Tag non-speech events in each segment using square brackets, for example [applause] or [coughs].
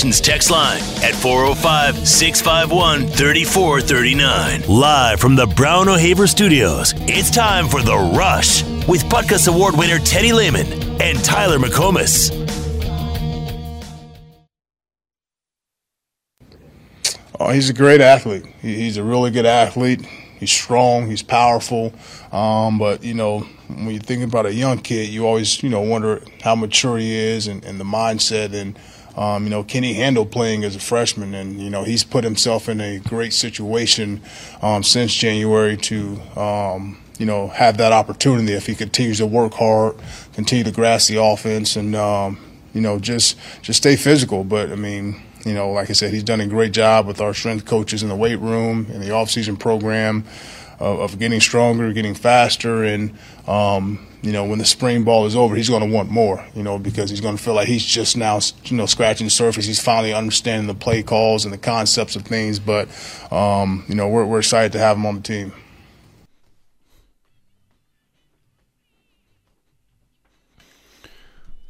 Solutions text line at 405 651 3439. Live from the Brown O'Haver Studios, it's time for The Rush with Butkus Award winner Teddy Lehman and Tyler McComas. Oh, he's a great athlete. he's a really good athlete. He's strong. He's powerful. Um, but you know, when you think about a young kid, you always you know wonder how mature he is and, and the mindset and. Um, you know, he handle playing as a freshman? And you know, he's put himself in a great situation um, since January to um, you know have that opportunity if he continues to work hard, continue to grasp the offense, and um, you know just just stay physical. But I mean, you know, like I said, he's done a great job with our strength coaches in the weight room in the off-season program of, of getting stronger, getting faster, and um, you know, when the spring ball is over, he's going to want more, you know, because he's going to feel like he's just now, you know, scratching the surface. He's finally understanding the play calls and the concepts of things. But, um, you know, we're, we're excited to have him on the team.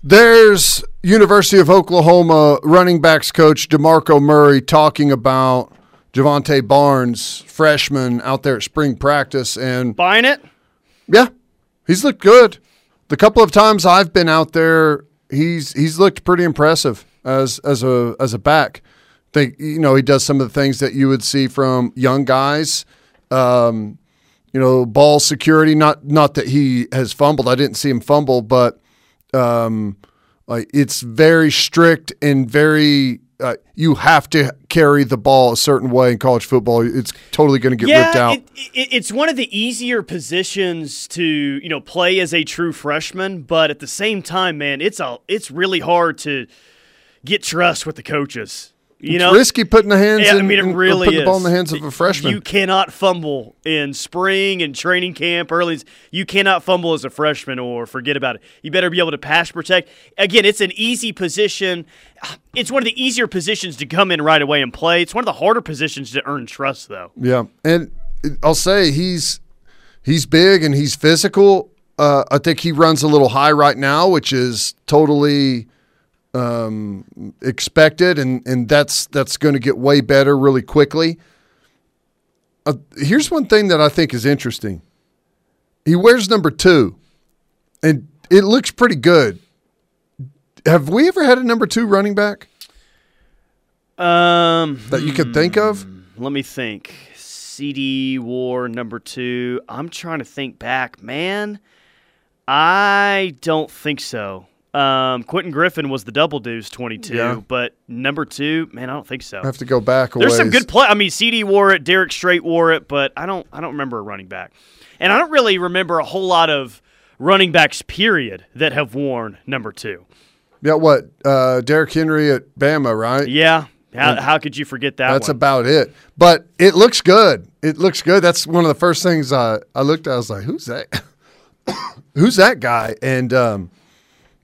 There's University of Oklahoma running backs coach DeMarco Murray talking about Jovantae Barnes, freshman out there at spring practice, and buying it. Yeah, he's looked good. The couple of times I've been out there, he's he's looked pretty impressive as as a as a back. Think you know he does some of the things that you would see from young guys. Um, you know, ball security. Not not that he has fumbled. I didn't see him fumble, but um, like it's very strict and very. Uh, you have to carry the ball a certain way in college football. It's totally going to get yeah, ripped out. It, it, it's one of the easier positions to you know play as a true freshman, but at the same time, man, it's a it's really hard to get trust with the coaches. You it's know, risky putting the hands. Yeah, in, I mean, it really putting is. the ball in the hands of a freshman. You cannot fumble in spring and training camp early. You cannot fumble as a freshman or forget about it. You better be able to pass protect. Again, it's an easy position. It's one of the easier positions to come in right away and play. It's one of the harder positions to earn trust, though. Yeah, and I'll say he's he's big and he's physical. Uh, I think he runs a little high right now, which is totally um, expected, and and that's that's going to get way better really quickly. Uh, here's one thing that I think is interesting. He wears number two, and it looks pretty good. Have we ever had a number two running back? Um, that you could think of. Hmm, let me think. CD wore number two. I'm trying to think back, man. I don't think so. Um, Quentin Griffin was the double deuce 22, yeah. but number two, man, I don't think so. I have to go back. There's ways. some good play. I mean, CD wore it, Derrick Strait wore it, but I don't, I don't remember a running back, and I don't really remember a whole lot of running backs, period, that have worn number two. Yeah, what? Uh, Derrick Henry at Bama, right? Yeah. How, how could you forget that? That's one? about it. But it looks good. It looks good. That's one of the first things I, I looked at. I was like, who's that? [coughs] who's that guy? And um,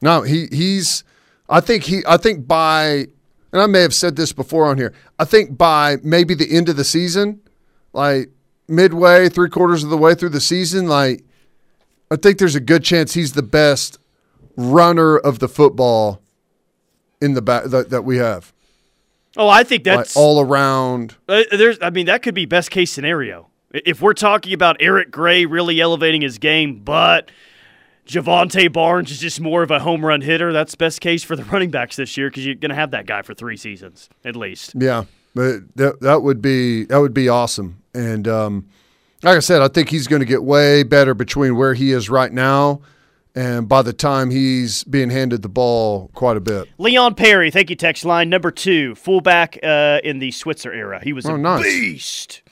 no, he he's. I think he. I think by, and I may have said this before on here. I think by maybe the end of the season, like midway, three quarters of the way through the season, like I think there's a good chance he's the best runner of the football in the back that, that we have. Oh, I think that's like all around. Uh, there's, I mean, that could be best case scenario. If we're talking about Eric Gray really elevating his game, but Jovantae Barnes is just more of a home run hitter, that's best case for the [laughs] running backs this year because you're going to have that guy for three seasons at least. Yeah, but that that would be that would be awesome. And um, like I said, I think he's going to get way better between where he is right now and by the time he's being handed the ball quite a bit. Leon Perry, thank you, text line number two, fullback uh, in the Switzer era. He was oh, a nice. beast.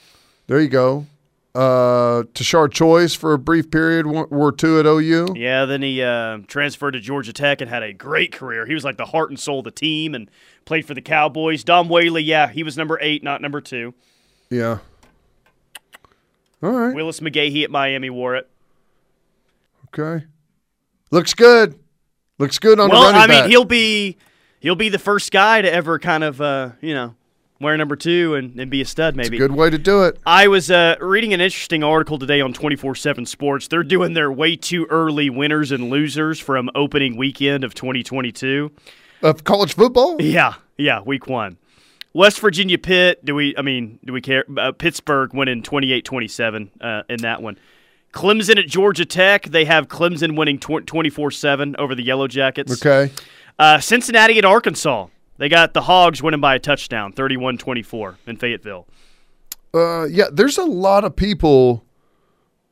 There you go. Uh, Tashard Choice for a brief period, wore two at OU. Yeah, then he uh, transferred to Georgia Tech and had a great career. He was like the heart and soul of the team and played for the Cowboys. Dom Whaley, yeah, he was number eight, not number two. Yeah. All right. Willis McGahee at Miami wore it. Okay. Looks good. Looks good on well, the running I mean, back. he'll be he'll be the first guy to ever kind of uh, you know wear number two and, and be a stud. Maybe good way to do it. I was uh, reading an interesting article today on twenty four seven Sports. They're doing their way too early winners and losers from opening weekend of twenty twenty two of college football. Yeah, Yeah, week one. West Virginia Pitt. Do we? I mean, do we care? Uh, Pittsburgh winning 28-27 uh, in that one. Clemson at Georgia Tech. They have Clemson winning 24 7 over the Yellow Jackets. Okay. Uh, Cincinnati at Arkansas. They got the Hogs winning by a touchdown, 31 24 in Fayetteville. Uh, yeah, there's a lot of people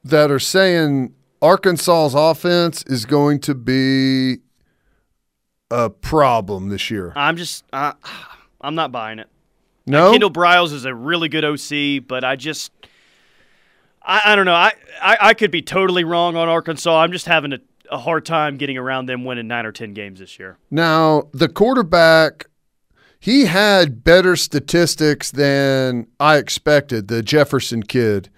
that are saying Arkansas's offense is going to be a problem this year. I'm just, uh, I'm not buying it. No, Kendall Briles is a really good OC, but I just, I, I don't know. I, I, I could be totally wrong on Arkansas. I'm just having a, a hard time getting around them winning nine or ten games this year. Now the quarterback, he had better statistics than I expected. The Jefferson kid.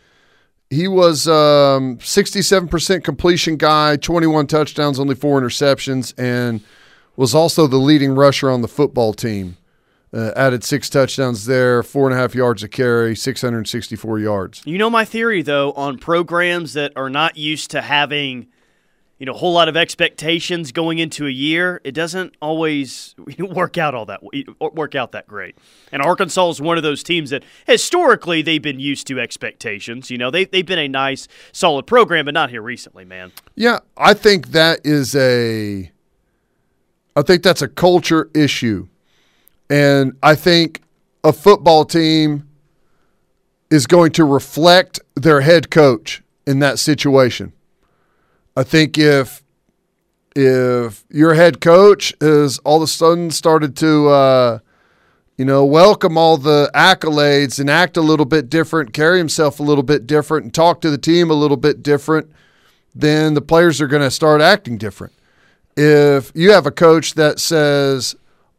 He was um, 67% completion guy, 21 touchdowns, only four interceptions, and was also the leading rusher on the football team. Uh, added six touchdowns there, four and a half yards a carry, 664 yards. You know my theory though on programs that are not used to having you know a whole lot of expectations going into a year. It doesn't always [laughs] work out all that work out that great. And Arkansas is one of those teams that historically they've been used to expectations. You know they they've been a nice solid program, but not here recently, man. Yeah, I think that is a. I think that's a culture issue. And I think a football team is going to reflect their head coach in that situation. I think if if your head coach has all of a sudden started to uh, you know welcome all the accolades and act a little bit different, carry himself a little bit different, and talk to the team a little bit different, then the players are going to start acting different. If you have a coach that says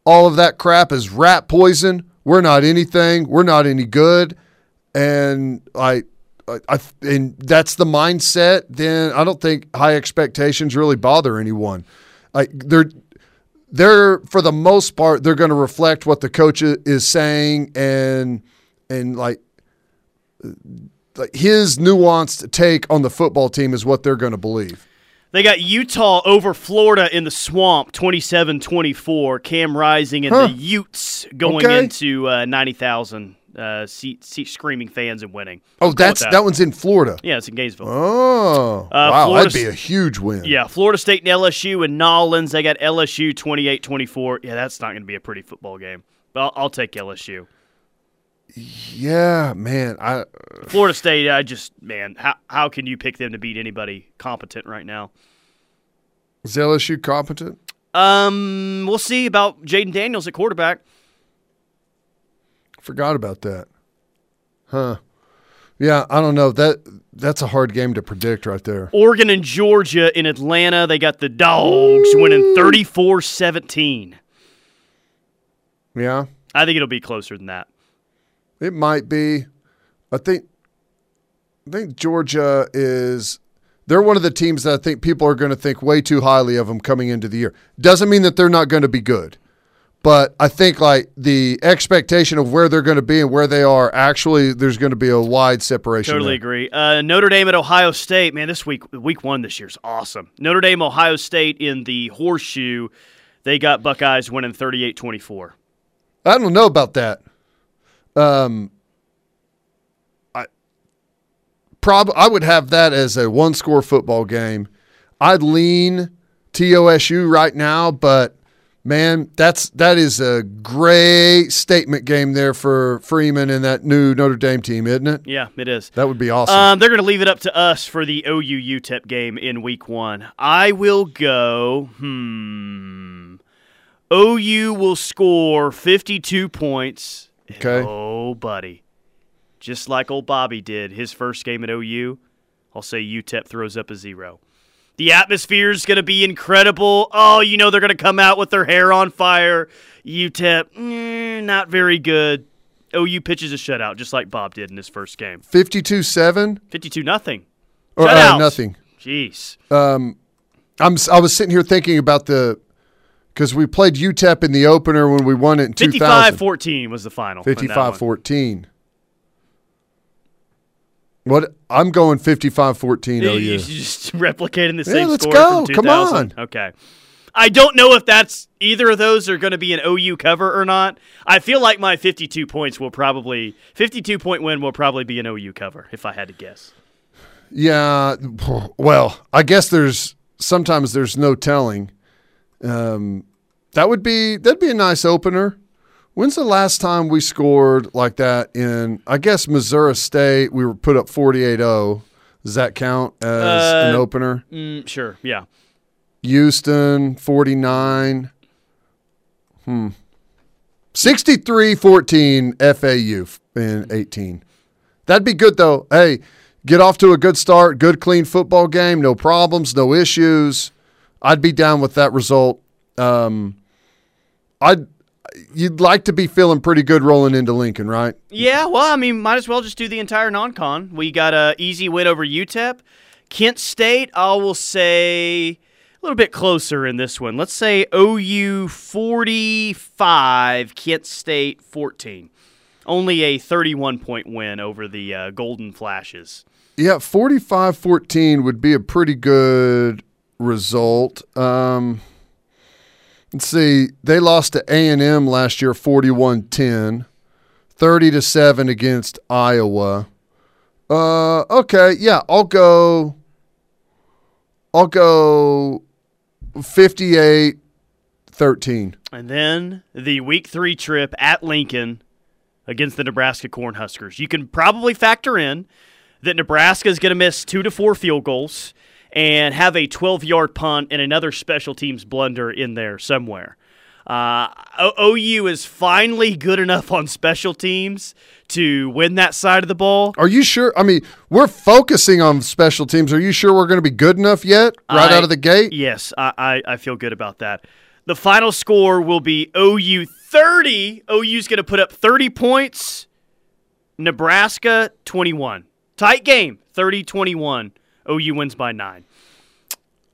all of that crap is rat poison. We're not anything. We're not any good. And I, I, and that's the mindset. Then I don't think high expectations really bother anyone. Like they're, they're for the most part they're going to reflect what the coach is saying and and like his nuanced take on the football team is what they're going to believe. They got Utah over Florida in the swamp 27 24. Cam Rising and Huh. the Utes going Okay. into uh, 90,000 uh, seat, seat screaming fans and winning. Oh, that's that. one's in Florida. Yeah, it's in Gainesville. Oh, Uh, wow, Florida's- that'd be a huge win. Yeah, Florida State and LSU and Nolans. They got LSU 28 24. Yeah, that's not going to be a pretty football game. But I'll, I'll take LSU. yeah, man. I Florida State, I just, man, how, how can you pick them to beat anybody competent right now? is LSU competent? Um, We'll see about Jayden Daniels at quarterback. Forgot about that. Huh. Yeah, I don't know. That that's a hard game to predict right there. Oregon and Georgia in Atlanta. They got the Dogs winning 34 17. Yeah. I think it'll be closer than that. It might be. I think I think Georgia is they're one of the teams that I think people are going to think way too highly of them coming into the year. Doesn't mean that they're not going to be good. But I think like the expectation of where they're going to be and where they are actually there's going to be a wide separation. Totally there. agree. Uh, Notre Dame at Ohio State. Man, this week, week one this year's awesome. Notre Dame, Ohio State in the horseshoe. They got Buckeyes winning 38 24. I don't know about that. Um, I prob I would have that as a one score football game. I'd lean TOSU right now, but man, that's that is a great statement game there for Freeman and that new Notre Dame team, isn't it? Yeah, it is. That would be awesome. Um, they're going to leave it up to us for the OU UTEP game in week one. I will go, hmm. OU will score 52 points. Okay. Oh, buddy. Just like old Bobby did his first game at OU, I'll say UTEP throws up a zero. The atmosphere is going to be incredible. Oh, you know they're going to come out with their hair on fire. UTEP, mm, not very good. OU pitches a shutout, just like Bob did in his first game. 52 7 Fifty-two nothing. or uh, nothing. Jeez. Um, I'm I was sitting here thinking about the because we played UTEP in the opener when we won it in 2000. 55-14 was the final. in 55 one. 14. What I'm going 55 14 You, OU. you just replicating the same Yeah, let's score go. Come on. Okay. I don't know if that's either of those are going to be an OU cover or not. I feel like my 52 points will probably 52 point win will probably be an OU cover if I had to guess. Yeah, well, I guess there's sometimes there's no telling. Um, that would be that'd be a nice opener. When's the last time we scored like that in I guess Missouri State we were put up 48-0. Does that count as Uh, an opener? Mm, sure, yeah. Houston 49 hmm 63-14 FAU in 18. That'd be good though. Hey, get off to a good start, good clean football game, no problems, no issues. I'd be down with that result. Um I'd you'd like to be feeling pretty good rolling into Lincoln, right? Yeah, well, I mean, might as well just do the entire non-con. We got a easy win over UTEP. Kent State, I will say a little bit closer in this one. Let's say OU 45, Kent State 14. Only a 31 point win over the uh, Golden Flashes. Yeah, 45-14 would be a pretty good result. Um Let's see. They lost to A&M last year 41-10. 30 to 7 against Iowa. Uh okay, yeah, I'll go I'll go 58 13. And then the week three trip at Lincoln against the Nebraska Cornhuskers. You can probably factor in that Nebraska is going to miss two to four field goals and have a 12 yard punt and another special teams blunder in there somewhere. Uh, OU is finally good enough on special teams to win that side of the ball. Are you sure? I mean, we're focusing on special teams. Are you sure we're going to be good enough yet right I- out of the gate? Yes, I, I, I feel good about that. The final score will be OU 30. OU's going to put up 30 points. Nebraska 21. Tight game, 30 21. OU wins by nine.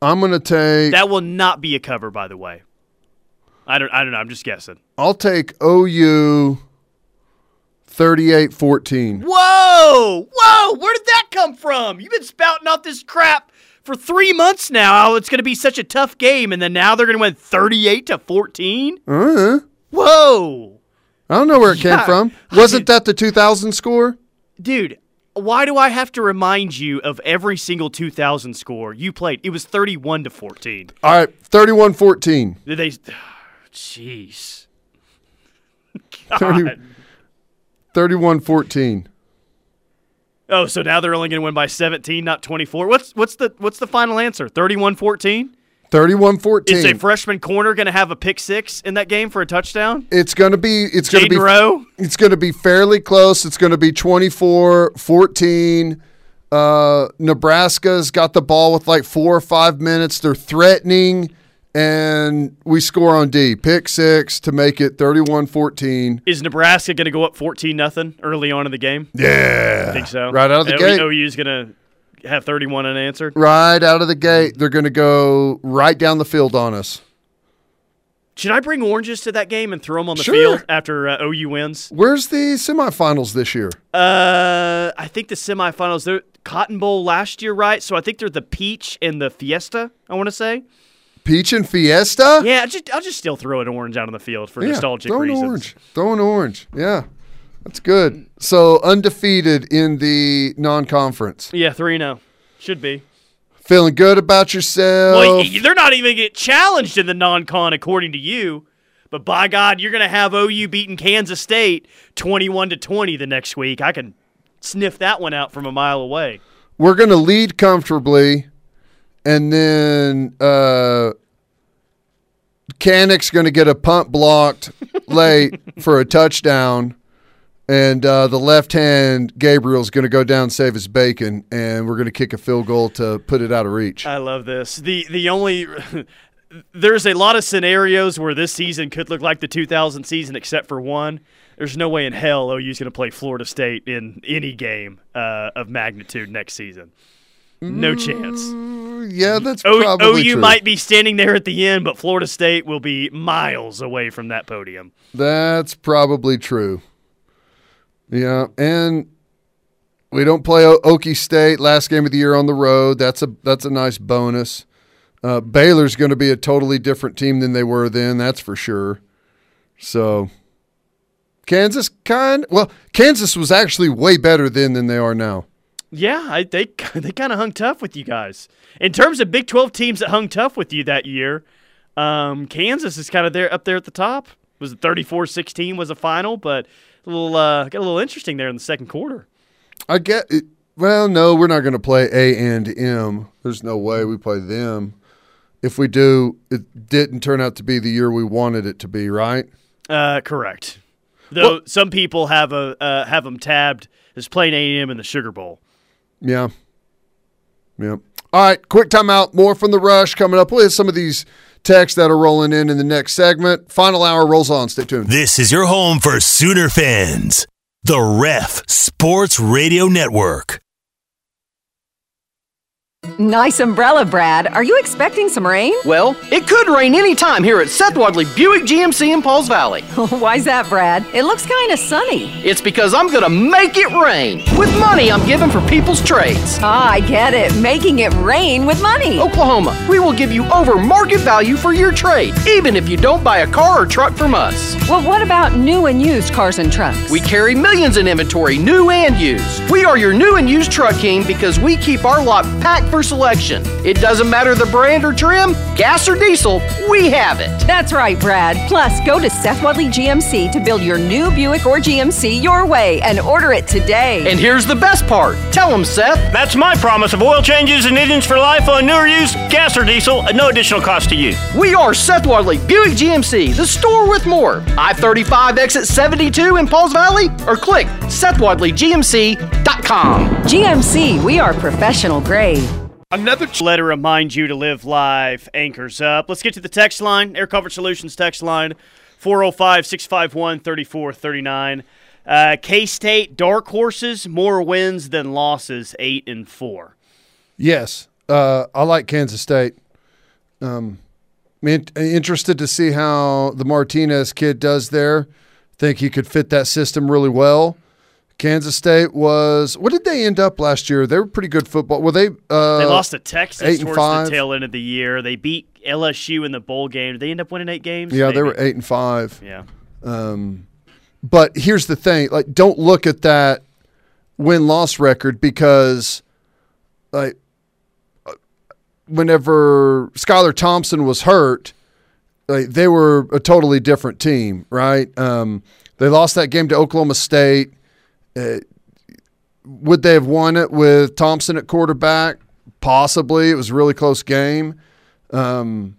I'm going to take That will not be a cover, by the way. I don't, I don't know. I'm just guessing. I'll take OU 38-14. Whoa! Whoa! Where did that come from? You've been spouting out this crap for three months now. Oh, it's going to be such a tough game, and then now they're going to win 38 to 14? Uh, Whoa! I don't know where it came from. Wasn't that the 2000 score? Dude, why do I have to remind you of every single 2000 score you played? It was 31 to 14. All right, 31-14. Did they [sighs] Jeez. [laughs] 30 31-14. Oh, so now they're only going to win by 17, not 24. What's what's the what's the final answer? 31-14? 31-14. Is a freshman corner going to have a pick 6 in that game for a touchdown? it's going to be it's going to be Rowe? It's going to be fairly close. It's going to be 24-14. Uh, Nebraska's got the ball with like 4 or 5 minutes. They're threatening and we score on D. Pick 6 to make it 31-14. Is Nebraska going to go up 14 nothing early on in the game? Yeah. I think so. Right out of the O- gate. OU's going to have 31 unanswered. Right out of the gate, they're going to go right down the field on us. Should I bring oranges to that game and throw them on the Sure. field after uh, OU wins? Where's the semifinals this year? Uh, I think the semifinals. They're Cotton Bowl last year, right? So I think they're the Peach and the Fiesta. I want to say. Peach and Fiesta? Yeah, just, I'll just still throw an orange out on the field for Yeah, nostalgic throw an reasons. orange. Throw an orange. Yeah. That's good. So undefeated in the non-conference. Yeah, three zero should be. Feeling good about yourself. Well, they're not even get challenged in the non-con according to you. But by God, you're going to have OU beating Kansas State 21 to 20 the next week. I can sniff that one out from a mile away. We're going to lead comfortably, and then uh, Canic's going to get a punt blocked [laughs] late for a touchdown, and uh, the left hand Gabriel's going to go down and save his bacon, and we're going to kick a field goal to put it out of reach. I love this. The the only [laughs] there's a lot of scenarios where this season could look like the 2000 season, except for one. There's no way in hell OU's going to play Florida State in any game uh, of magnitude next season. No chance. yeah, that's O- probably OU true. might be standing there at the end, but Florida State will be miles away from that podium. That's probably true. Yeah, and we don't play Okie State last game of the year on the road. That's a that's a nice bonus. Uh, Baylor's going to be a totally different team than they were then. That's for sure. So Kansas kind well, Kansas was actually way better then than they are now. Yeah, I, they [laughs] they kind of hung tough with you guys. In terms of Big 12 teams that hung tough with you that year, um, Kansas is kind of there up there at the top. It was 34-16 was a final, but a little uh, got a little interesting there in the second quarter. I get it. Well, no, we're not going to play A and M. There's no way we play them. If we do, it didn't turn out to be the year we wanted it to be, right? Uh, correct. Though Well- some people have a uh, have them tabbed as playing A&M in the Sugar Bowl. Yeah. Yeah. All right, quick timeout. More from the rush coming up. We'll hit some of these texts that are rolling in in the next segment. Final hour rolls on. Stay tuned. This is your home for Sooner fans. The Ref Sports Radio Network. Nice umbrella, Brad. Are you expecting some rain? Well, it could rain anytime here at Seth Wadley Buick GMC in Pauls Valley. [laughs] Why's that, Brad? It looks kind of sunny. It's because I'm gonna make it rain with money I'm giving for people's trades. Ah, I get it. Making it rain with money. Oklahoma, we will give you over market value for your trade, even if you don't buy a car or truck from us. Well, what about new and used cars and trucks? We carry millions in inventory, new and used. We are your new and used truck king because we keep our lot packed for selection. It doesn't matter the brand or trim, gas or diesel, we have it. That's right, Brad. Plus, go to Seth Wadley GMC to build your new Buick or GMC your way and order it today. And here's the best part. Tell them, Seth. That's my promise of oil changes and engines for life on newer used, gas or diesel, at no additional cost to you. We are Seth Wadley Buick GMC, the store with more. I 35 exit 72 in Pauls Valley, or click SethWadleyGMC.com. GMC, we are professional grade. Another letter remind you to live live. Anchors up. Let's get to the text line. Air Comfort Solutions text line 405 651 3439. K State, dark horses, more wins than losses, 8 and 4. Yes, uh, I like Kansas State. Um, in- interested to see how the Martinez kid does there. Think he could fit that system really well. Kansas State was. What did they end up last year? They were pretty good football. Were they? Uh, They lost to Texas eight and towards five. the tail end of the year. They beat LSU in the bowl game. Did they end up winning eight games? Yeah, they were eight and five. Yeah. But here's the thing: like, don't look at that win loss record because, like, whenever Skylar Thompson was hurt, like they were a totally different team, right? Um, they lost that game to Oklahoma State. Uh, would they have won it with Thompson at quarterback? Possibly. It was a really close game. Um,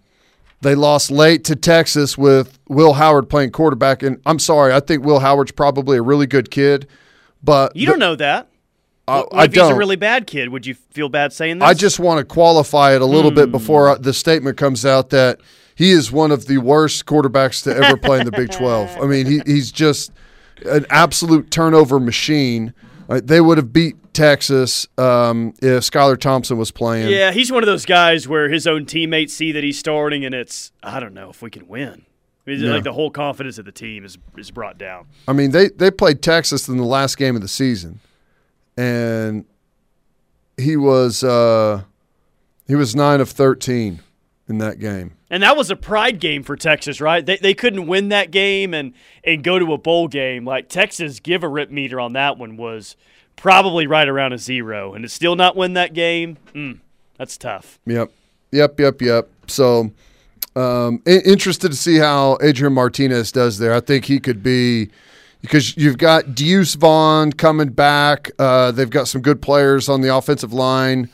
they lost late to Texas with Will Howard playing quarterback. And I'm sorry, I think Will Howard's probably a really good kid, but You don't know that. I, I if he's don't. a really bad kid? Would you feel bad saying this? I just want to qualify it a little Hmm. bit before the statement comes out that he is one of the worst quarterbacks to ever play in the Big 12. I mean, he, he's just an absolute turnover machine. Uh, they would have beat Texas um, if Skylar Thompson was playing. Yeah, he's one of those guys where his own teammates see that he's starting, and it's I don't know if we can win. I mean, Yeah. Like the whole confidence of the team is is brought down. I mean, they they played Texas in the last game of the season, and he was uh, he was nine of thirteen in that game. And that was a pride game for Texas, right? They, they couldn't win that game and, and go to a bowl game. Like Texas, give a rip meter on that one was probably right around a zero, and to still not win that game, mm, that's tough. Yep, yep, yep, yep. So, um, interested to see how Adrian Martinez does there. I think he could be because you've got Deuce Vaughn coming back. Uh, they've got some good players on the offensive line,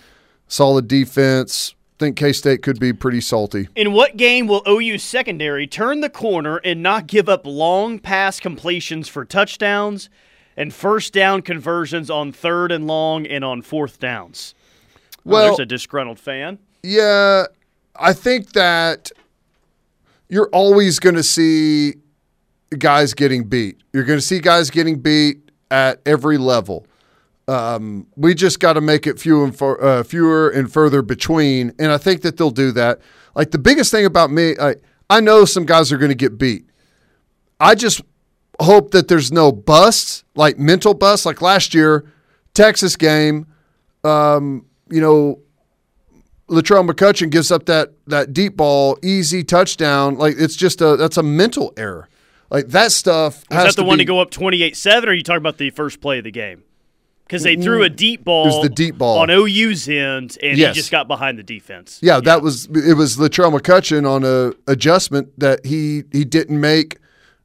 solid defense. I think K State could be pretty salty. In what game will OU secondary turn the corner and not give up long pass completions for touchdowns and first down conversions on third and long and on fourth downs? Oh, Well- there's a disgruntled fan. Yeah, I think that you're always going to see guys getting beat. You're going to see guys getting beat at every level. Um, we just got to make it few and far, uh, fewer and further between, and I think that they'll do that. Like the biggest thing about me, I I know some guys are going to get beat. I just hope that there's no busts, like mental busts, like last year, Texas game. Um, you know, Latrell McCutchin gives up that that deep ball, easy touchdown. Like it's just a that's a mental error. Like that stuff. Has that the one be, to go up 28 7, or are you talking about the first play of the game? Because they threw a deep ball, It was the deep ball. on OU's end, and Yes. he just got behind the defense. Yeah, that was it. Was Latrell McCutchin on a adjustment that he he didn't make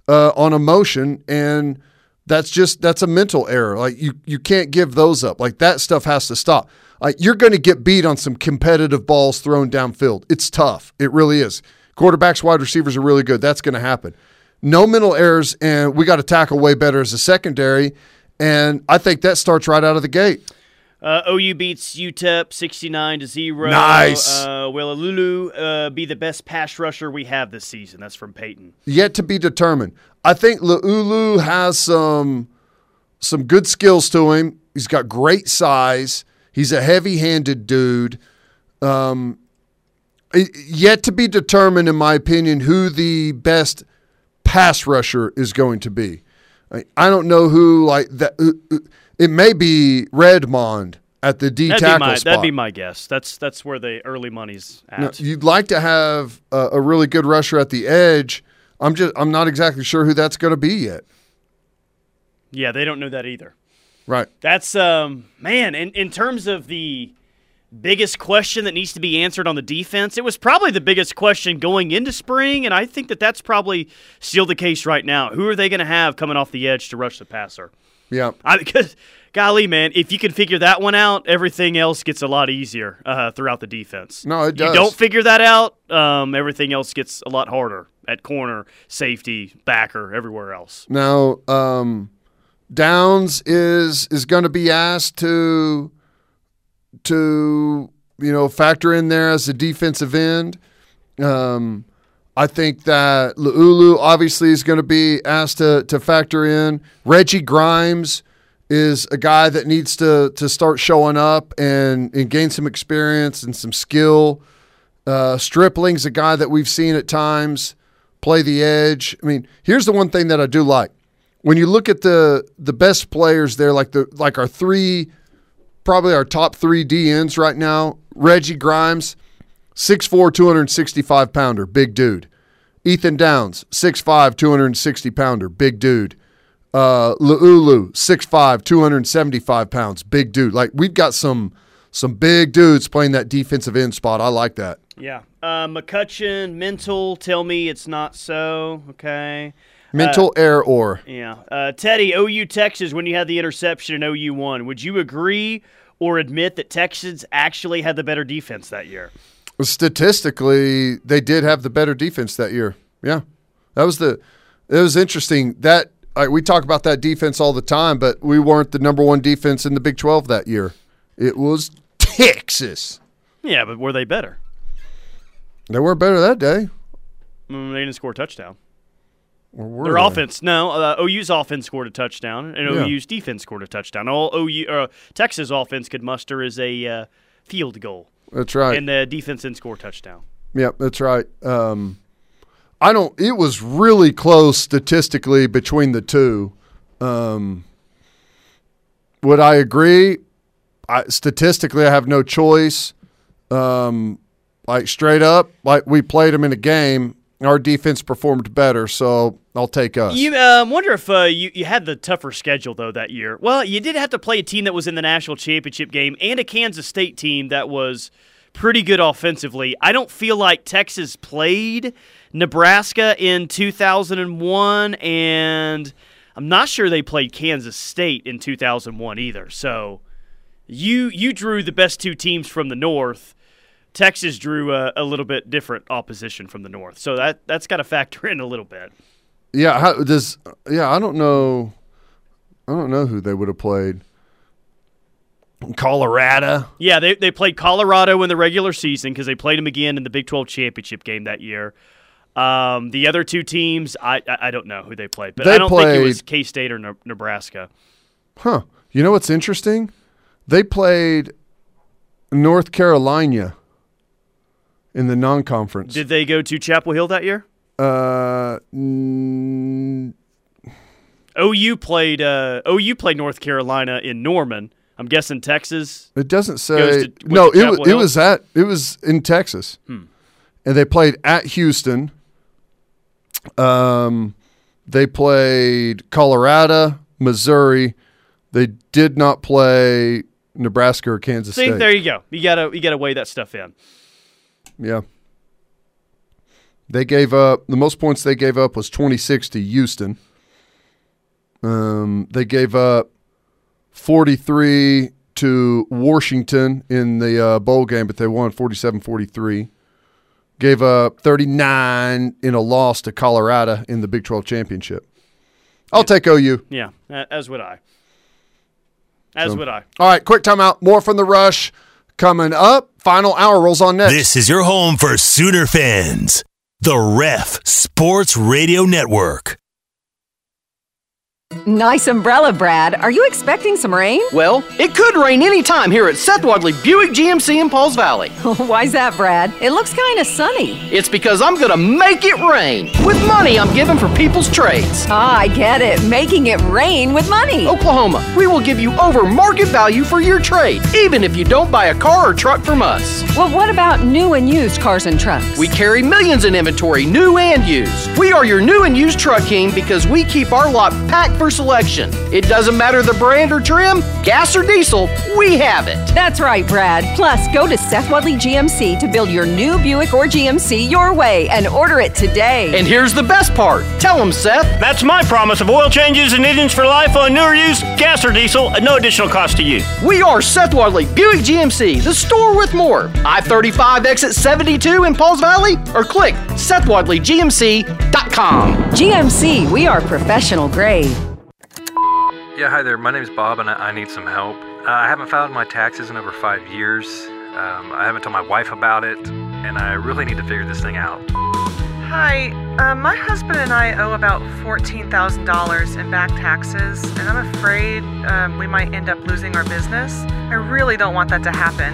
uh, on a motion, and that's just that's a mental error. Like you you can't give those up. Like that stuff has to stop. Like you're going to get beat on some competitive balls thrown downfield. It's tough. It really is. Quarterbacks, wide receivers are really good. That's going to happen. No mental errors, and we got to tackle way better as a secondary. And I think that starts right out of the gate. Uh, OU beats UTEP 69 to 0. Nice. Uh, will Laulu uh, be the best pass rusher we have this season? That's from Peyton. yet to be determined. I think Laulu has some some good skills to him. He's got great size. He's a heavy-handed dude. Um, yet to be determined, in my opinion, who the best pass rusher is going to be. I, I don't know who like that. It may be Redmond at the D That'd be, tackle my, spot. that'd be my guess. That's that's where the early money's at. Now, you'd like to have a, a really good rusher at the edge. I'm just I'm not exactly sure who that's going to be yet. yeah, they don't know that either. Right. That's um man, in, in terms of the biggest question that needs to be answered on the defense, it was probably the biggest question going into spring, and I think that that's probably still the case right now. Who are they going to have coming off the edge to rush the passer? Yeah. I, because, golly, man, if you can figure that one out, everything else gets a lot easier uh, throughout the defense. No, it does. You don't figure that out, um, everything else gets a lot harder at corner, safety, backer, everywhere else. Now, um, Downs is is going to be asked to to you know factor in there as a defensive end. Um, I think that Laulu obviously is going to be asked to to factor in. Reggie Grimes is a guy that needs to to start showing up and and gain some experience and some skill. Uh, Stripling's a guy that we've seen at times play the edge. I mean, here's the one thing that I do like. When you look at the the best players there, like the like our three, probably our top three DNs right now, Reggie Grimes, 6'4", 265 pounder, big dude. Ethan Downs, 6'5", 260 pounder, big dude. Uh, Laulu, 6'5", 275 pounds, big dude. Like we've got some some big dudes playing that defensive end spot. I like that. Yeah. Uh, McCutchin, mental, tell me it's not so. Okay. Mental error or Yeah. Uh, Teddy, OU Texas, when you had the interception in OU won, would you agree or admit that Texans actually had the better defense that year? statistically, they did have the better defense that year. Yeah, that was the. It was interesting that like, we talk about that defense all the time, but we weren't the number one defense in the Big Twelve that year. It was Texas. Yeah, but were they better? They weren't better that day. Mm, they didn't score a touchdown. Their they? offense, no. Uh, OU's offense scored a touchdown, and Yeah. OU's defense scored a touchdown. All OU, uh, Texas offense could muster is a uh, field goal, That's right. and the defense didn't score a touchdown. Yep, that's right. Um, I don't. It was really close statistically between the two. Um, would I agree? I, statistically, I have no choice. Um, like straight up, like we played them in a game. Our defense performed better, so I'll take us. You um, wonder if uh, you you had the tougher schedule though that year. Well, you did have to play a team that was in the national championship game and a Kansas State team that was pretty good offensively. I don't feel like Texas played Nebraska in 2001, and I'm not sure they played Kansas State in 2001 either. So you you drew the best two teams from the North. Texas drew a, a little bit different opposition from the North, so that that's got to factor [laughs] in a little bit. yeah, how, does yeah? I don't know. I don't know who they would have played. Colorado. Yeah, they, they played Colorado in the regular season because they played them again in the Big 12 championship game that year. Um, the other two teams, I, I I don't know who they played, but They I don't think it was K State or Ne- Nebraska. Huh. You know what's interesting? They played North Carolina in the non-conference. Did they go to Chapel Hill that year? uh, mm, OU played uh, OU played North Carolina in Norman I'm guessing Texas. It doesn't say. to- no, it was, it was at it was in Texas, Hmm. and they played at Houston. Um, they played Colorado, Missouri. They did not play Nebraska or Kansas See, State. there you go. You gotta you gotta weigh that stuff in. Yeah. They gave up the most points they gave up was 26 to Houston. Um, they gave up 43 to Washington in the uh, bowl game, but they won 47 43. Gave up 39 in a loss to Colorado in the Big 12 championship. I'll take OU. Yeah, as would I. As So- would I. All right, quick timeout. More from the rush coming up. Final hour rolls on next. This is your home for Sooner fans. The Ref Sports Radio Network. Nice umbrella, Brad. Are you expecting some rain? Well, it could rain anytime here at Seth Wadley Buick GMC in Pauls Valley. [laughs] Why's that, Brad? It looks kind of sunny. It's because I'm gonna make it rain with money I'm giving for people's trades. Ah, I get it. Making it rain with money. Oklahoma, we will give you over market value for your trade, even if you don't buy a car or truck from us. Well, what about new and used cars and trucks? We carry millions in inventory, new and used. We are your new and used truck king because we keep our lot packed for selection. It doesn't matter the brand or trim, gas or diesel, we have it. That's right, Brad. Plus, go to Seth Wadley GMC to build your new Buick or GMC your way and order it today. And here's the best part. Tell them, Seth. That's my promise of oil changes and engines for life on newer used, gas or diesel, at no additional cost to you. We are Seth Wadley Buick GMC, the store with more. I 35 exit 72 in Pauls Valley, or click SethWadleyGMC.com. GMC, we are professional grade. Yeah, hi there. My name is Bob, and I, I need some help. Uh, I haven't filed my taxes in over five years. Um, I haven't told my wife about it, and I really need to figure this thing out. Hi, um, my husband and I owe about $14,000 in back taxes, and I'm afraid um, we might end up losing our business. I really don't want that to happen.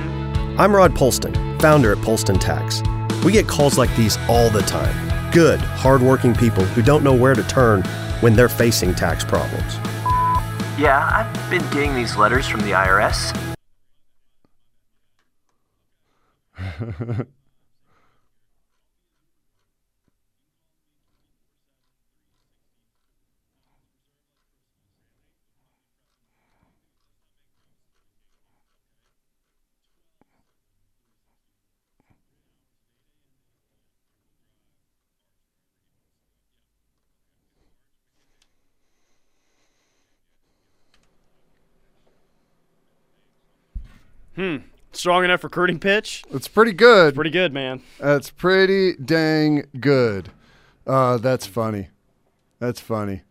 I'm Rod Polston, founder at Polston Tax. We get calls like these all the time. Good, hardworking people who don't know where to turn when they're facing tax problems. Yeah, I've been getting these letters from the IRS. [laughs] Hmm. Strong enough recruiting pitch. It's pretty good. Pretty good, man. That's pretty dang good. Uh, that's funny. That's funny.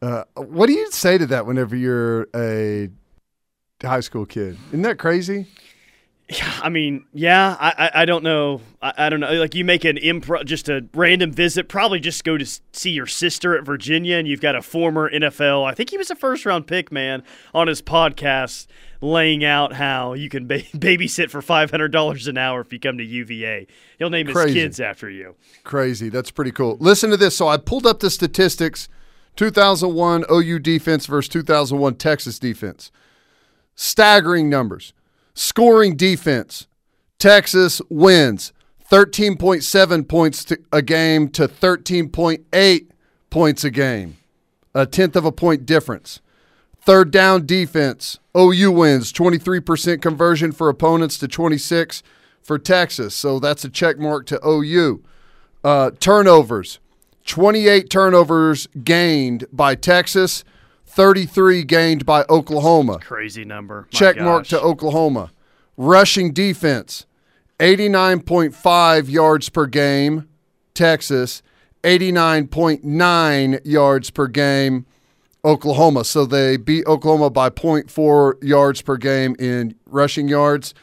Uh, what do you say to that whenever you're a high school kid? Isn't that crazy? Yeah, I mean, yeah, I, I, I don't know. I, I don't know. Like you make an impro, just a random visit. Probably just go to see your sister at Virginia, and you've got a former NFL. I think he was a first round pick, man, on his podcast, laying out how you can ba- [laughs] babysit for five hundred dollars an hour if you come to UVA. He'll name Crazy. his kids after you. Crazy. That's pretty cool. Listen to this. So I pulled up the statistics 2001 OU defense versus 2001 Texas defense. Staggering numbers. Scoring defense. Texas wins 13.7 points to a game to 13.8 points a game. A tenth of a point difference. Third down defense. OU wins 23% conversion for opponents to 26 for Texas. So that's a check mark to OU. Uh, turnovers 28 turnovers gained by Texas, 33 gained by Oklahoma. Crazy number. My Check mark to Oklahoma. Rushing defense 89.5 yards per game, Texas, 89.9 yards per game, Oklahoma. So they beat Oklahoma by 0.4 yards per game in rushing yards.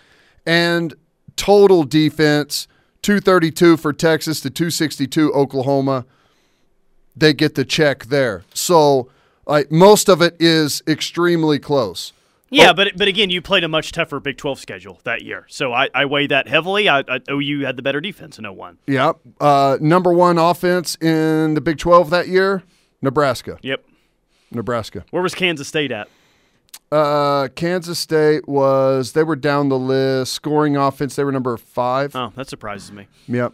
And total defense 232 for Texas to 262 Oklahoma. They get the check there. So like most of it is extremely close. Yeah, but but again, you played a much tougher Big 12 schedule that year, so I, I weigh that heavily. I, I, OU had the better defense in 01. Yeah. Uh, number one offense in the Big 12 that year, Nebraska. Yep. Nebraska. Where was Kansas State at? Uh, Kansas State was they were down the list scoring offense. They were number five. Oh, that surprises me. Yep.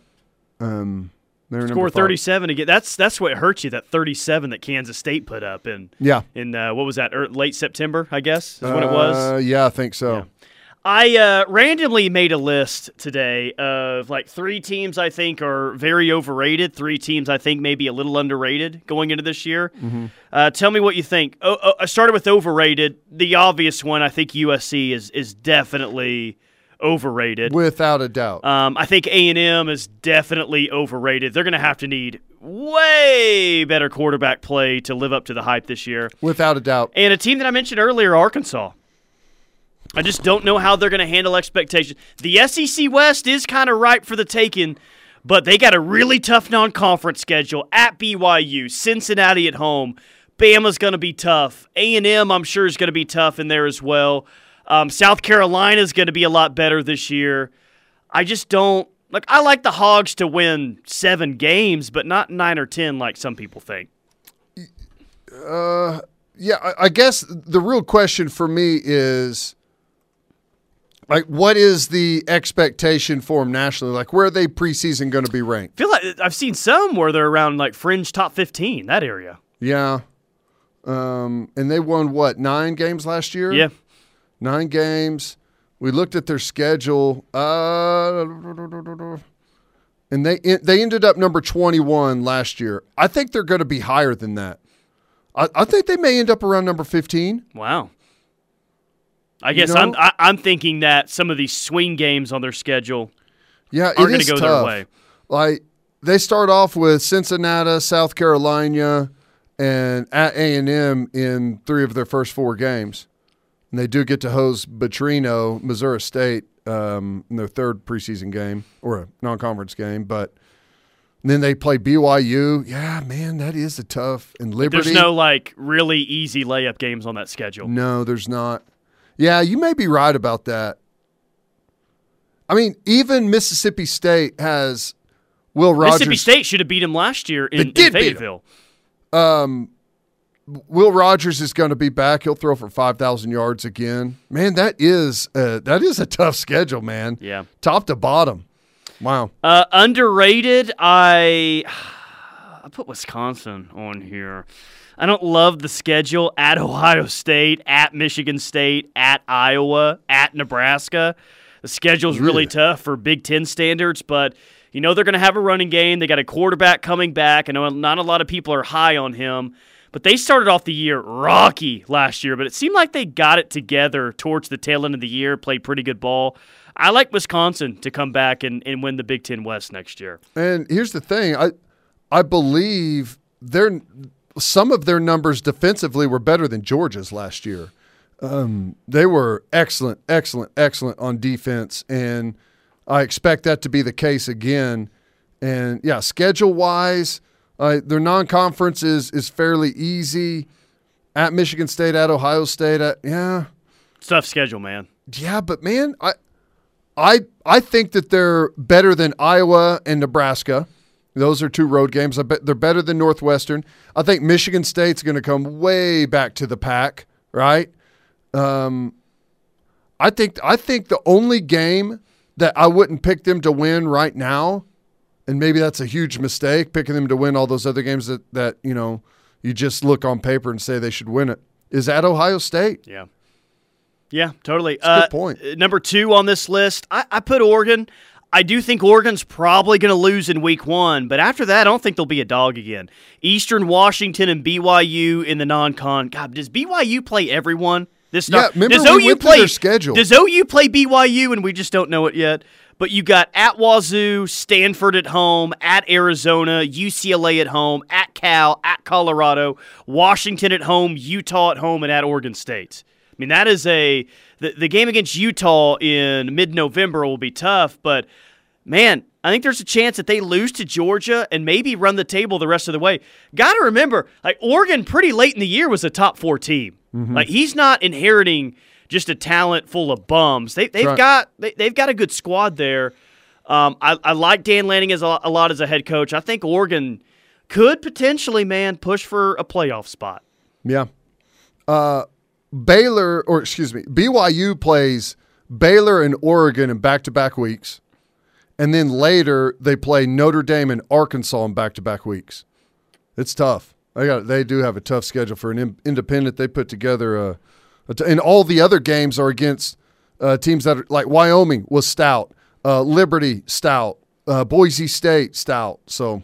Um, they were Score five. 37 again. That's that's what hurts you. That 37 that Kansas State put up in Yeah. in uh, what was that? Er, late September, I guess, is when it was. Uh, yeah, I think so. I uh, randomly made a list today of like three teams I think are very overrated, three teams I think maybe a little underrated going into this year. Mm-hmm. Uh, tell me what you think. Oh, oh, I started with overrated. The obvious one, I think USC is is definitely overrated. Without a doubt. Um, I think A and M is definitely overrated. They're going to have to need way better quarterback play to live up to the hype this year. Without a doubt. And a team that I mentioned earlier, Arkansas. I just don't know how they're going to handle expectations. The SEC West is kind of ripe for the taking, but they got a really tough non-conference schedule at BYU, Cincinnati at home. Bama's going to be tough. A&M, I'm sure, is going to be tough in there as well. Um, South Carolina is going to be a lot better this year. I just don't like. I like the Hogs to win seven games, but not nine or ten like some people think. Uh, yeah, I, I guess the real question for me is like, what is the expectation for them nationally? Like, where are they preseason going to be ranked? I feel like I've seen some where they're around like fringe top 15, that area. Yeah. Um, and they won what nine games last year? Yeah. nine games. We looked at their schedule, uh, and they they ended up number twenty one last year. I think they're going to be higher than that. I, I think they may end up around number fifteen. Wow. I You guess know? I'm I, I'm thinking that some of these swing games on their schedule Yeah, aren't going to go tough. their way. Like they start off with Cincinnati, South Carolina, and at A and M in three of their first four games, and they do get to host Petrino, Missouri State, um, in their third preseason game or a non-conference game, but. then they play BYU. Yeah, man, that is a tough. And Liberty. There's no like really easy layup games on that schedule. No, there's not. Yeah, you may be right about that. I mean, even Mississippi State has Will Rogers. Mississippi State should have beat him last year in, in did beat 'em. Fayetteville. Um, Will Rogers is going to be back. He'll throw for five thousand yards again. Man, that is uh, that is a tough schedule, man. Yeah. top to bottom. Wow. Uh, underrated. I [sighs] I put Wisconsin on here. I don't love the schedule at [laughs] Ohio State, at Michigan State, at Iowa, at Nebraska. The schedule's really Yeah. tough for Big Ten standards, but you know they're going to have a running game. They got a quarterback coming back. I know not a lot of people are high on him, but they started off the year rocky last year. But it seemed like they got it together towards the tail end of the year. Played pretty good ball. I like Wisconsin to come back and, and win the Big Ten West next year. And here's the thing, I I believe their some of their numbers defensively were better than Georgia's last year. Um, they were excellent, excellent, excellent on defense, and I expect that to be the case again. And yeah, schedule wise, uh, their non conference is is fairly easy. At Michigan State, at Ohio State, at, yeah, tough schedule, man. Yeah, but man, I I I think that they're better than Iowa and Nebraska. Those are two road games. I bet they're better than Northwestern. I think Michigan State's going to come way back to the pack, right? Um, I think I think the only game that I wouldn't pick them to win right now, and maybe that's a huge mistake picking them to win all those other games that that you know you just look on paper and say they should win it, is at Ohio State. Yeah. Yeah, totally. a good point. uh, Number two on this list, I, I put Oregon. I do think Oregon's probably going to lose in week one, but after that, I don't think they'll be a dog again. Eastern Washington and BYU in the non-con. God, does BYU play everyone? This Yeah, remember does we through their schedule. Does OU play BYU and we just don't know it yet? But you got at Wazoo, Stanford at home, at Arizona, UCLA at home, at Cal, at Colorado, Washington at home, Utah at home, and at Oregon State. I mean, that is a the, the game against Utah in mid-November will be tough, but man, I think there's a chance that they lose to Georgia and maybe run the table the rest of the way. Got to remember, like Oregon, pretty late in the year was a top four team. Mhm. Like he's not inheriting just a talent full of bums. They, they've Right. got they, they've got a good squad there. Um, I, I like Dan Lanning as a, a lot as a head coach. I think Oregon could potentially, man, push for a playoff spot. Yeah. Uh, Baylor, or excuse me, BYU plays Baylor and Oregon in back to back weeks. And then later they play Notre Dame and Arkansas in back to back weeks. It's tough. They got they do have a tough schedule for an in, independent. They put together a, a t- and all the other games are against uh, teams that are like Wyoming was stout, uh, Liberty stout, uh, Boise State stout. So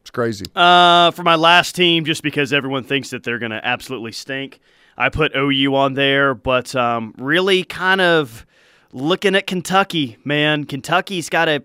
it's crazy. Uh, for my last team, just because everyone thinks that they're going to absolutely stink, I put OU on there, but um, really kind of looking at Kentucky, man. Kentucky's got a,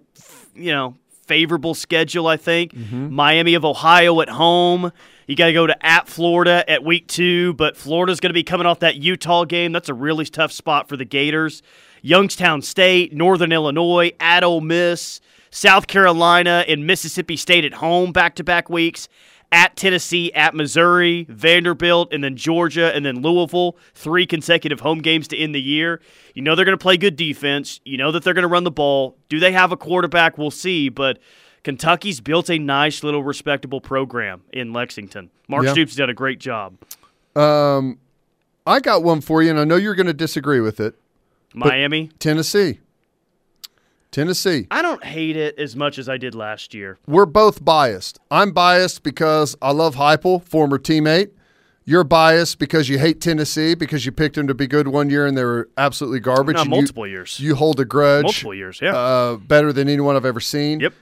you know, favorable schedule, I think. Miami of Ohio at home. You got to go to at Florida at week two, but Florida's going to be coming off that Utah game. That's a really tough spot for the Gators. Youngstown State, Northern Illinois, at Ole Miss, South Carolina, and Mississippi State at home back to back weeks. At Tennessee, at Missouri, Vanderbilt, and then Georgia, and then Louisville. Three consecutive home games to end the year. You know they're going to play good defense. You know that they're going to run the ball. Do they have a quarterback? We'll see. But Kentucky's built a nice little respectable program in Lexington. Mark Yeah. Stoops did a great job. Um, I got one for you, and I know you're going to disagree with it. Miami. Tennessee, Tennessee. I don't hate it as much as I did last year. We're both biased. I'm biased because I love Heupel, former teammate. You're biased because you hate Tennessee because you picked them to be good one year and they were absolutely garbage. No, and you- multiple years. You hold a grudge. Multiple years, yeah. Uh, better than anyone I've ever seen. Yep.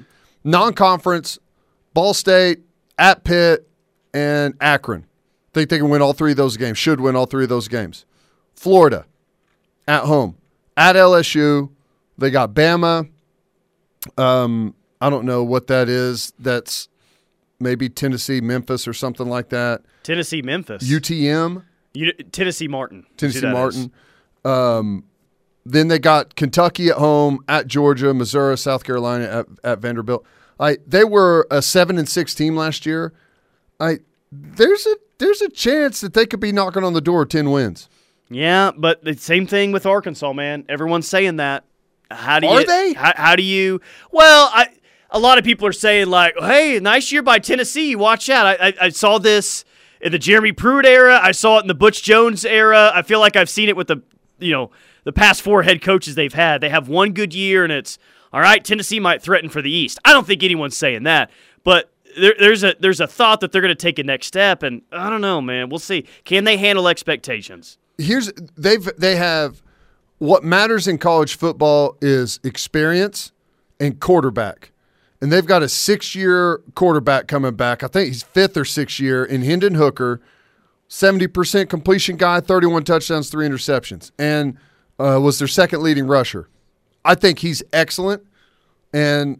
Non-conference, Ball State, at Pitt, and Akron. Think they can win all three of those games. Should win all three of those games. Florida, at home, at LSU. They got Bama. Um, I don't know what that is. That's maybe Tennessee, Memphis, or something like that. Tennessee, Memphis. UTM, You- Tennessee, Martin. Tennessee Martin. Um, then they got Kentucky at home, at Georgia, Missouri, South Carolina, at, at Vanderbilt. I they were a seven and six team last year. I there's a there's a chance that they could be knocking on the door ten wins. Yeah, but the same thing with Arkansas, man. Everyone's saying that. How do Are you? they? How, how do you? Well, I. A lot of people are saying like, "Hey, nice year by Tennessee. Watch out." I, I, I saw this in the Jeremy Pruitt era. I saw it in the Butch Jones era. I feel like I've seen it with the, you know, the past four head coaches they've had. They have one good year, and it's all right. Tennessee might threaten for the East. I don't think anyone's saying that, but there, there's a there's a thought that they're going to take a next step, and I don't know, man. We'll see. Can they handle expectations? Here's they've they have what matters in college football is experience and quarterback. And they've got a six year quarterback coming back. I think he's fifth or sixth year in Hendon Hooker, 70% completion guy, 31 touchdowns, three interceptions, and uh, was their second leading rusher. I think he's excellent. And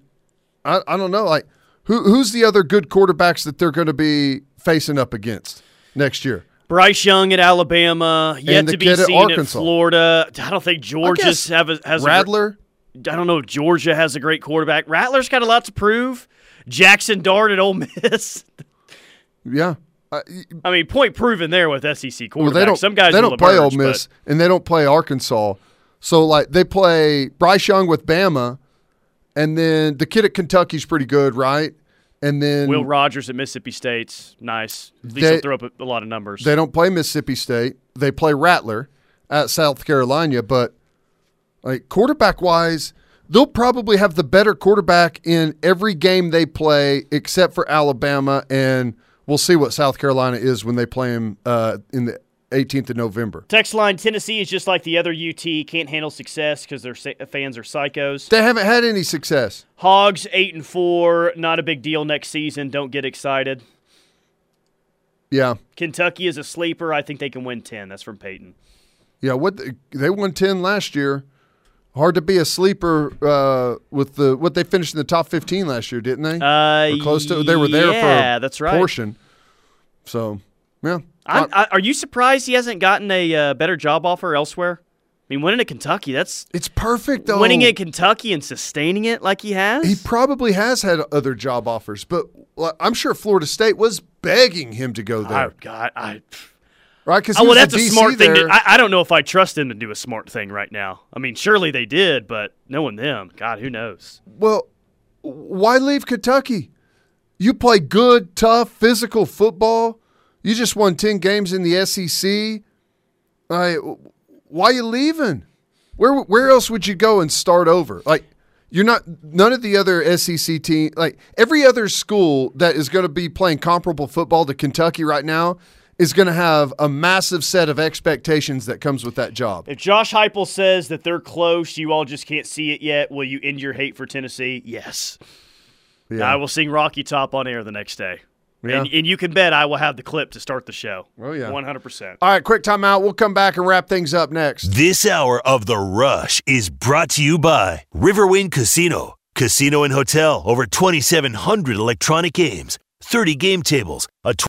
I, I don't know, like who who's the other good quarterbacks that they're going to be facing up against next year? Bryce Young at Alabama, yet to be at seen at Arkansas. Florida. I don't think Georgia's have a, has Rattler? A, I don't know if Georgia has a great quarterback. Rattler's got a lot to prove. Jackson Dart at Ole Miss. [laughs] Yeah. I mean, point proven there with SEC quarterbacks. Well, they don't. Some guys they don't play Ole Miss, and they don't play Arkansas. So like they play Bryce Young with Bama, and then the kid at Kentucky's pretty good, right? And then Will Rogers at Mississippi State's nice. At least They- he'll throw up a, a lot of numbers. they don't play Mississippi State. They play Rattler at South Carolina, but like quarterback wise, they'll probably have the better quarterback in every game they play except for Alabama, and we'll see what South Carolina is when they play them uh, in the 18th of November. Text line Tennessee is just like the other UT, can't handle success because their fans are psychos. They haven't had any success. Hogs eight and four, not a big deal next season. Don't get excited. Yeah. Kentucky is a sleeper. I think they can win ten. That's from Peyton. Yeah, what the, they won ten last year. Hard to be a sleeper uh, with the what they finished in the top fifteen last year, didn't they? Uh, Or close to. They were there yeah, for a that's right. portion. So, yeah, I, are you surprised he hasn't gotten a uh, better job offer elsewhere? I mean, winning at Kentucky, that's it's perfect though. winning at Kentucky and sustaining it like he has. he probably has had other job offers, but I'm sure Florida State was begging him to go there, Oh God, I. right? Because Oh, well, that's a smart thing. To, I, I don't know if I trust him to do a smart thing right now. I mean, surely they did, but knowing them, God, who knows? Well, why leave Kentucky? You play good, tough, physical football. You just won 10 games in the SEC. Like, why you leaving? Where where else would you go and start over? Like, you're not none of the other SEC team. Like every other school that is going to be playing comparable football to Kentucky right now is going to have a massive set of expectations that comes with that job. If Josh Heupel says that they're close, you all just can't see it yet. Will you end your hate for Tennessee? Yes. Yeah. I will sing Rocky Top on air the next day. Yeah. And, and you can bet I will have the clip to start the show. Oh, yeah. 100%. All right, quick timeout. We'll come back and wrap things up next. This hour of The Rush is brought to you by Riverwind Casino. Casino and hotel, over 2,700 electronic games, 30 game tables,